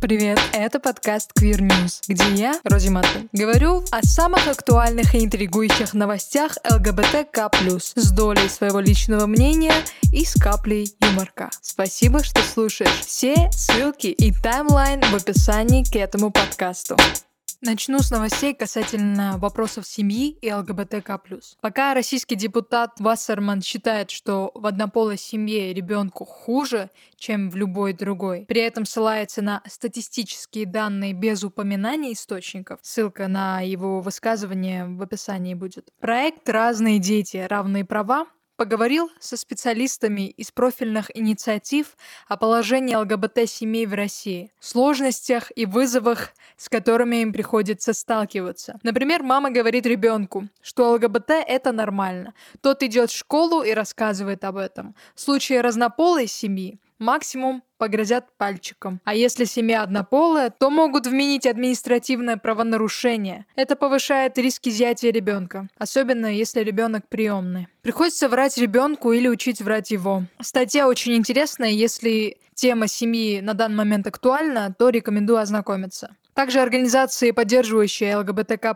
Привет, это подкаст Queer News, где я, Рози Маттон, говорю о самых актуальных и интригующих новостях ЛГБТК+, с долей своего личного мнения и с каплей юморка. Спасибо, что слушаешь. Все ссылки и таймлайн в описании к этому подкасту. Начну с новостей касательно вопросов семьи и ЛГБТК+. Пока российский депутат Вассерман считает, что в однополой семье ребенку хуже, чем в любой другой, при этом ссылается на статистические данные без упоминания источников, ссылка на его высказывание в описании будет. Проект «Разные дети. Равные права» Поговорил со специалистами из профильных инициатив о положении ЛГБТ-семей в России, сложностях и вызовах, с которыми им приходится сталкиваться. Например, мама говорит ребенку, что ЛГБТ – это нормально. Тот идет в школу и рассказывает об этом. В случае разнополой семьи максимум погрозят пальчиком. А если семья однополая, то могут вменить административное правонарушение. Это повышает риск изъятия ребенка, особенно если ребенок приемный. Приходится врать ребенку или учить врать его. Статья очень интересная, если тема семьи на данный момент актуальна, то рекомендую ознакомиться. Также организации, поддерживающие ЛГБТК+,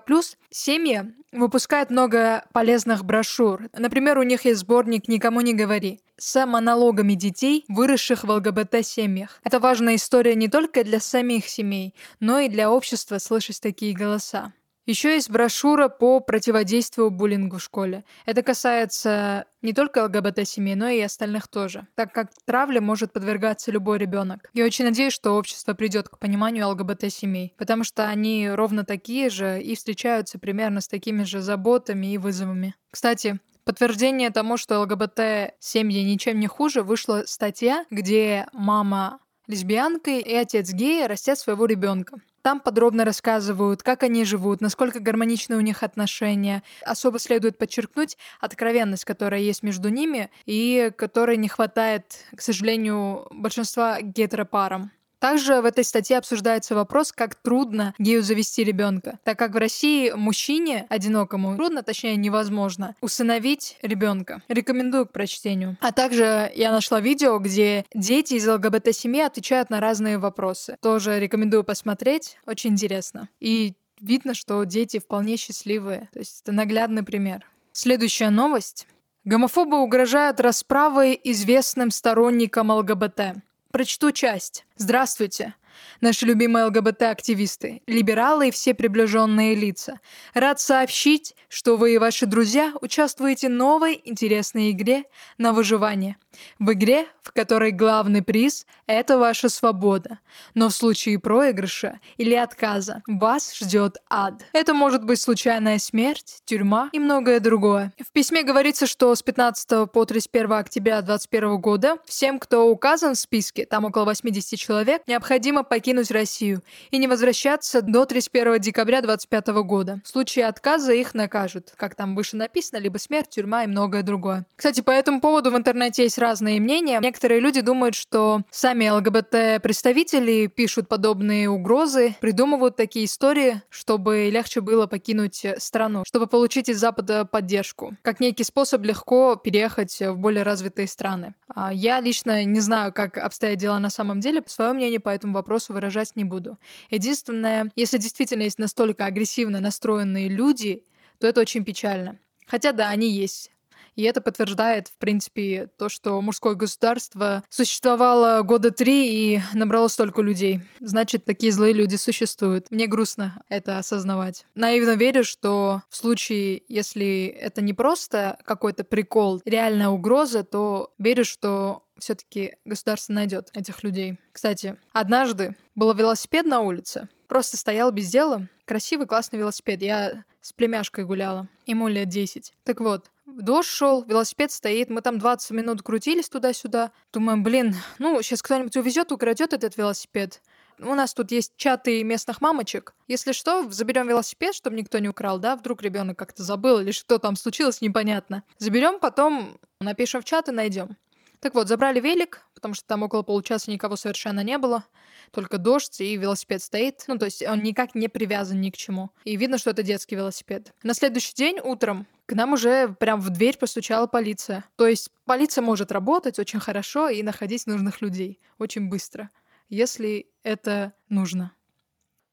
семьи выпускают много полезных брошюр. Например, у них есть сборник «Никому не говори» с монологами детей, выросших в ЛГБТ-семьях. Это важная история не только для самих семей, но и для общества слышать такие голоса. Еще есть брошюра по противодействию буллингу в школе. Это касается не только ЛГБТ-семей, но и остальных тоже, так как травле может подвергаться любой ребенок. Я очень надеюсь, что общество придет к пониманию ЛГБТ-семей, потому что они ровно такие же и встречаются примерно с такими же заботами и вызовами. Кстати, подтверждение тому, что ЛГБТ-семьи ничем не хуже, вышла статья, где мама лесбиянка и отец гея растят своего ребенка. Там подробно рассказывают, как они живут, насколько гармоничны у них отношения. Особо следует подчеркнуть откровенность, которая есть между ними и которой не хватает, к сожалению, большинства гетеропарам. Также в этой статье обсуждается вопрос, как трудно гею завести ребенка, так как в России мужчине одинокому трудно, точнее невозможно, усыновить ребенка. Рекомендую к прочтению. А также я нашла видео, где дети из ЛГБТ-семьи отвечают на разные вопросы. Тоже рекомендую посмотреть, очень интересно. И видно, что дети вполне счастливые. То есть это наглядный пример. Следующая новость. Гомофобы угрожают расправой известным сторонникам ЛГБТ. Прочту часть. Здравствуйте. Наши любимые ЛГБТ-активисты, либералы и все приближенные лица. Рад сообщить, что вы и ваши друзья участвуете в новой интересной игре на выживание. В игре, в которой главный приз – это ваша свобода. Но в случае проигрыша или отказа вас ждет ад. Это может быть случайная смерть, тюрьма и многое другое. В письме говорится, что с 15 по 31 октября 2021 года всем, кто указан в списке, там около 80 человек, необходимо покинуть Россию и не возвращаться до 31 декабря 2025 года. В случае отказа их накажут, как там выше написано, либо смерть, тюрьма и многое другое. Кстати, по этому поводу в интернете есть разные мнения. Некоторые люди думают, что сами ЛГБТ-представители пишут подобные угрозы, придумывают такие истории, чтобы легче было покинуть страну, чтобы получить из Запада поддержку, как некий способ легко переехать в более развитые страны. А я лично не знаю, как обстоят дела на самом деле, свое мнение по этому вопросу выражать не буду. Единственное, если действительно есть настолько агрессивно настроенные люди, то это очень печально. Хотя да, они есть. И это подтверждает, в принципе, то, что мужское государство существовало года три и набрало столько людей. Значит, такие злые люди существуют. Мне грустно это осознавать. Наивно верю, что в случае, если это не просто какой-то прикол, реальная угроза, то верю, что все-таки государство найдет этих людей. Кстати, однажды был велосипед на улице, просто стоял без дела. Красивый, классный велосипед. Я с племяшкой гуляла. Ему лет 10. Так вот, Дождь шел, велосипед стоит, мы там 20 минут крутились туда-сюда. Думаем, блин, ну, сейчас кто-нибудь увезет, украдет этот велосипед. У нас тут есть чаты местных мамочек. Если что, заберем велосипед, чтобы никто не украл, да? Вдруг ребенок как-то забыл или что там случилось, непонятно. Заберем, потом напишем в чат и найдем. Так вот, забрали велик, потому что там около получаса никого совершенно не было. Только дождь и велосипед стоит. Ну, то есть он никак не привязан ни к чему. И видно, что это детский велосипед. На следующий день утром к нам уже прям в дверь постучала полиция. То есть полиция может работать очень хорошо и находить нужных людей очень быстро. если это нужно.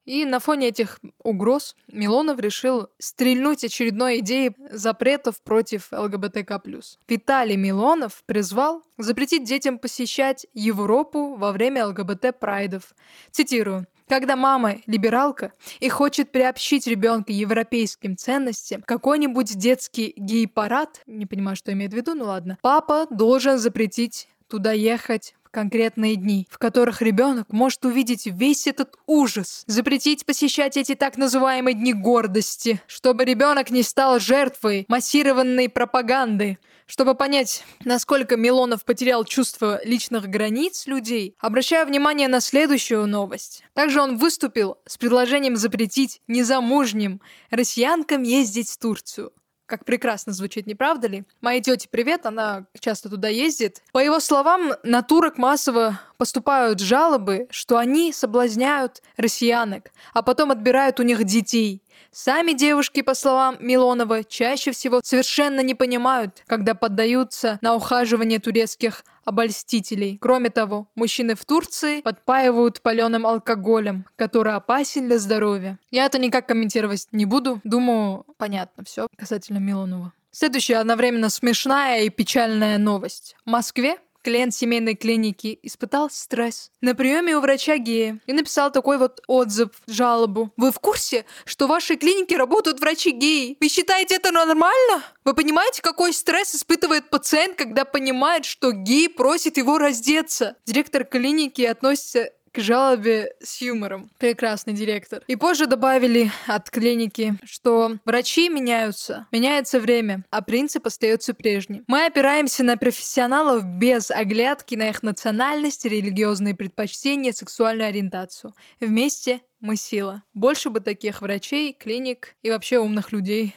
И на фоне этих угроз Милонов решил стрельнуть очередной идеей запретов против ЛГБТК+. Виталий Милонов призвал запретить детям посещать Европу во время ЛГБТ-прайдов. Цитирую. Когда мама либералка и хочет приобщить ребенка европейским ценностям, какой-нибудь детский гей-парад, не понимаю, что имеет в виду, ну ладно, папа должен запретить туда ехать конкретные дни, в которых ребенок может увидеть весь этот ужас, запретить посещать эти так называемые дни гордости, чтобы ребенок не стал жертвой массированной пропаганды. Чтобы понять, насколько Милонов потерял чувство личных границ людей, обращаю внимание на следующую новость. Также он выступил с предложением запретить незамужним россиянкам ездить в Турцию. Как прекрасно звучит, не правда ли? Моей тете привет, она часто туда ездит. По его словам, на турок массово поступают жалобы, что они соблазняют россиянок, а потом отбирают у них детей. Сами девушки, по словам Милонова, чаще всего совершенно не понимают, когда поддаются на ухаживание турецких обольстителей. Кроме того, мужчины в Турции подпаивают паленым алкоголем, который опасен для здоровья. Я это никак комментировать не буду. Думаю, понятно все касательно Милонова. Следующая одновременно смешная и печальная новость. В Москве Клиент семейной клиники испытал стресс на приеме у врача гея и написал такой вот отзыв, жалобу. Вы в курсе, что в вашей клинике работают врачи геи? Вы считаете это нормально? Вы понимаете, какой стресс испытывает пациент, когда понимает, что гей просит его раздеться? Директор клиники относится к жалобе с юмором. Прекрасный директор. И позже добавили от клиники, что врачи меняются, меняется время, а принцип остается прежним. Мы опираемся на профессионалов без оглядки на их национальность, религиозные предпочтения, сексуальную ориентацию. Вместе мы сила. Больше бы таких врачей, клиник и вообще умных людей.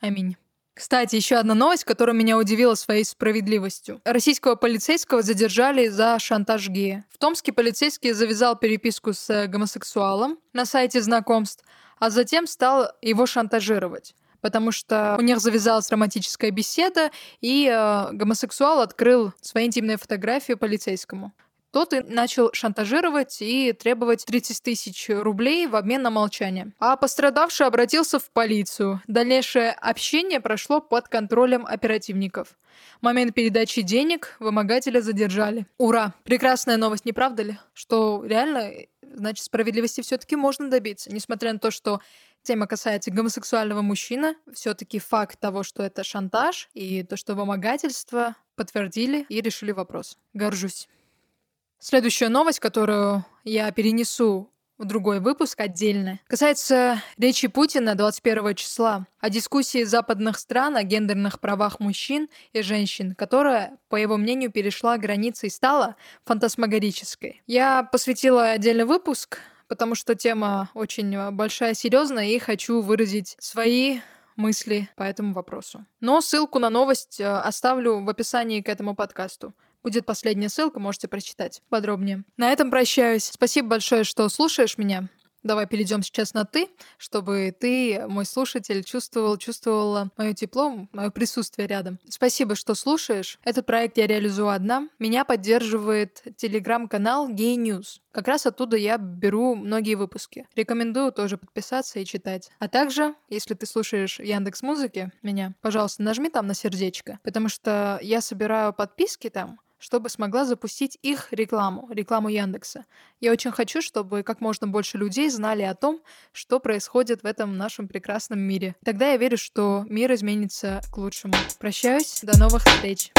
Аминь. Кстати, еще одна новость, которая меня удивила своей справедливостью. Российского полицейского задержали за шантаж гея. В Томске полицейский завязал переписку с э, гомосексуалом на сайте знакомств, а затем стал его шантажировать потому что у них завязалась романтическая беседа, и э, гомосексуал открыл свои интимные фотографии полицейскому. Тот и начал шантажировать и требовать 30 тысяч рублей в обмен на молчание. А пострадавший обратился в полицию. Дальнейшее общение прошло под контролем оперативников. В момент передачи денег вымогателя задержали. Ура! Прекрасная новость, не правда ли? Что реально, значит, справедливости все-таки можно добиться, несмотря на то, что тема касается гомосексуального мужчины, все-таки факт того, что это шантаж и то, что вымогательство подтвердили и решили вопрос. Горжусь. Следующая новость, которую я перенесу в другой выпуск отдельно, касается речи Путина 21 числа о дискуссии западных стран о гендерных правах мужчин и женщин, которая, по его мнению, перешла границы и стала фантасмагорической. Я посвятила отдельный выпуск, потому что тема очень большая, серьезная, и хочу выразить свои мысли по этому вопросу. Но ссылку на новость э, оставлю в описании к этому подкасту. Будет последняя ссылка, можете прочитать подробнее. На этом прощаюсь. Спасибо большое, что слушаешь меня. Давай перейдем сейчас на ты, чтобы ты, мой слушатель, чувствовал, чувствовала мое тепло, мое присутствие рядом. Спасибо, что слушаешь. Этот проект я реализую одна. Меня поддерживает телеграм-канал Gay News. Как раз оттуда я беру многие выпуски. Рекомендую тоже подписаться и читать. А также, если ты слушаешь Яндекс Музыки меня, пожалуйста, нажми там на сердечко, потому что я собираю подписки там, чтобы смогла запустить их рекламу, рекламу Яндекса. Я очень хочу, чтобы как можно больше людей знали о том, что происходит в этом нашем прекрасном мире. Тогда я верю, что мир изменится к лучшему. Прощаюсь, до новых встреч!